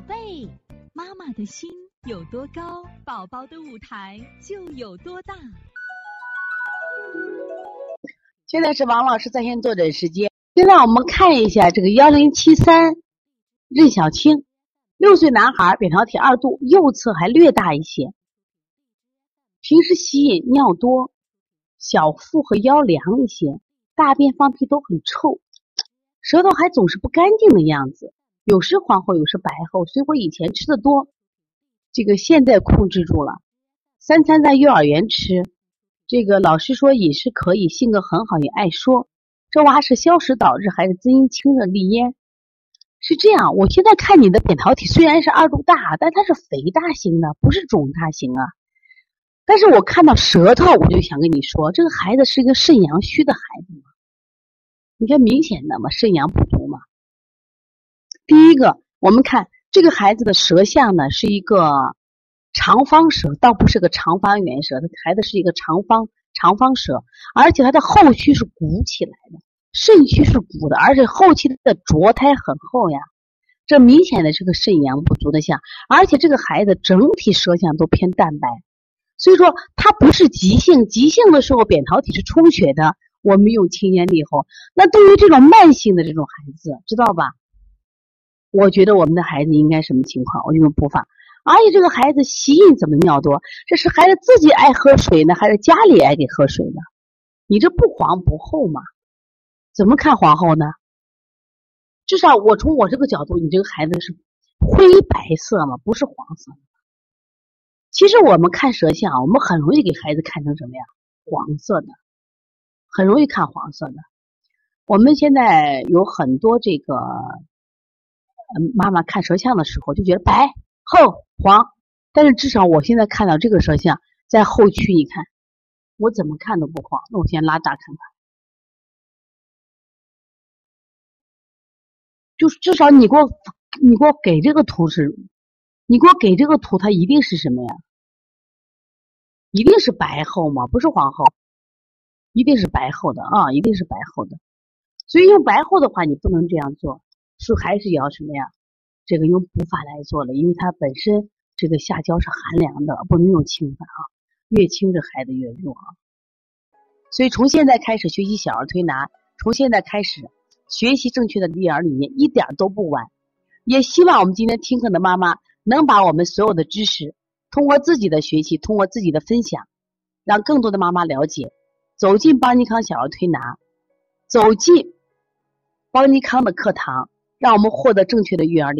宝贝，妈妈的心有多高，宝宝的舞台就有多大。现在是王老师在线坐诊时间。现在我们看一下这个幺零七三任小青，六岁男孩，扁桃体二度，右侧还略大一些。平时吸引尿多，小腹和腰凉一些，大便放屁都很臭，舌头还总是不干净的样子。有时黄厚，有时白厚，水果以前吃的多，这个现在控制住了。三餐在幼儿园吃，这个老师说饮食可以，性格很好，也爱说。这娃是消食导致还是滋阴清热利咽？是这样。我现在看你的扁桃体虽然是二度大，但它是肥大型的，不是肿大型啊。但是我看到舌头，我就想跟你说，这个孩子是一个肾阳虚的孩子嘛？你看明显的嘛，肾阳不足嘛。第一个，我们看这个孩子的舌象呢，是一个长方舌，倒不是个长方圆舌，他孩子是一个长方长方舌，而且他的后区是鼓起来的，肾区是鼓的，而且后期的浊苔很厚呀，这明显的是个肾阳不足的象，而且这个孩子整体舌象都偏淡白，所以说他不是急性，急性的时候扁桃体是充血的，我们用清咽利喉。那对于这种慢性的这种孩子，知道吧？我觉得我们的孩子应该什么情况？我就用补法，而且这个孩子吸引怎么尿多？这是孩子自己爱喝水呢，还是家里爱给喝水呢？你这不黄不厚吗？怎么看黄厚呢？至少我从我这个角度，你这个孩子是灰白色嘛，不是黄色。其实我们看舌象，我们很容易给孩子看成什么呀？黄色的，很容易看黄色的。我们现在有很多这个。嗯，妈妈看舌象的时候就觉得白、厚、黄，但是至少我现在看到这个舌象在后区，你看我怎么看都不黄。那我先拉大看看，就是至少你给我你给我给这个图是，你给我给这个图，它一定是什么呀？一定是白厚吗？不是黄厚，一定是白厚的啊，一定是白厚的。所以用白厚的话，你不能这样做。是还是要什么呀？这个用补法来做了，因为它本身这个下焦是寒凉的，不能用清法啊。越清这孩子越弱啊。所以从现在开始学习小儿推拿，从现在开始学习正确的育儿理念，一点都不晚。也希望我们今天听课的妈妈能把我们所有的知识，通过自己的学习，通过自己的分享，让更多的妈妈了解，走进邦尼康小儿推拿，走进邦尼康的课堂。让我们获得正确的育儿理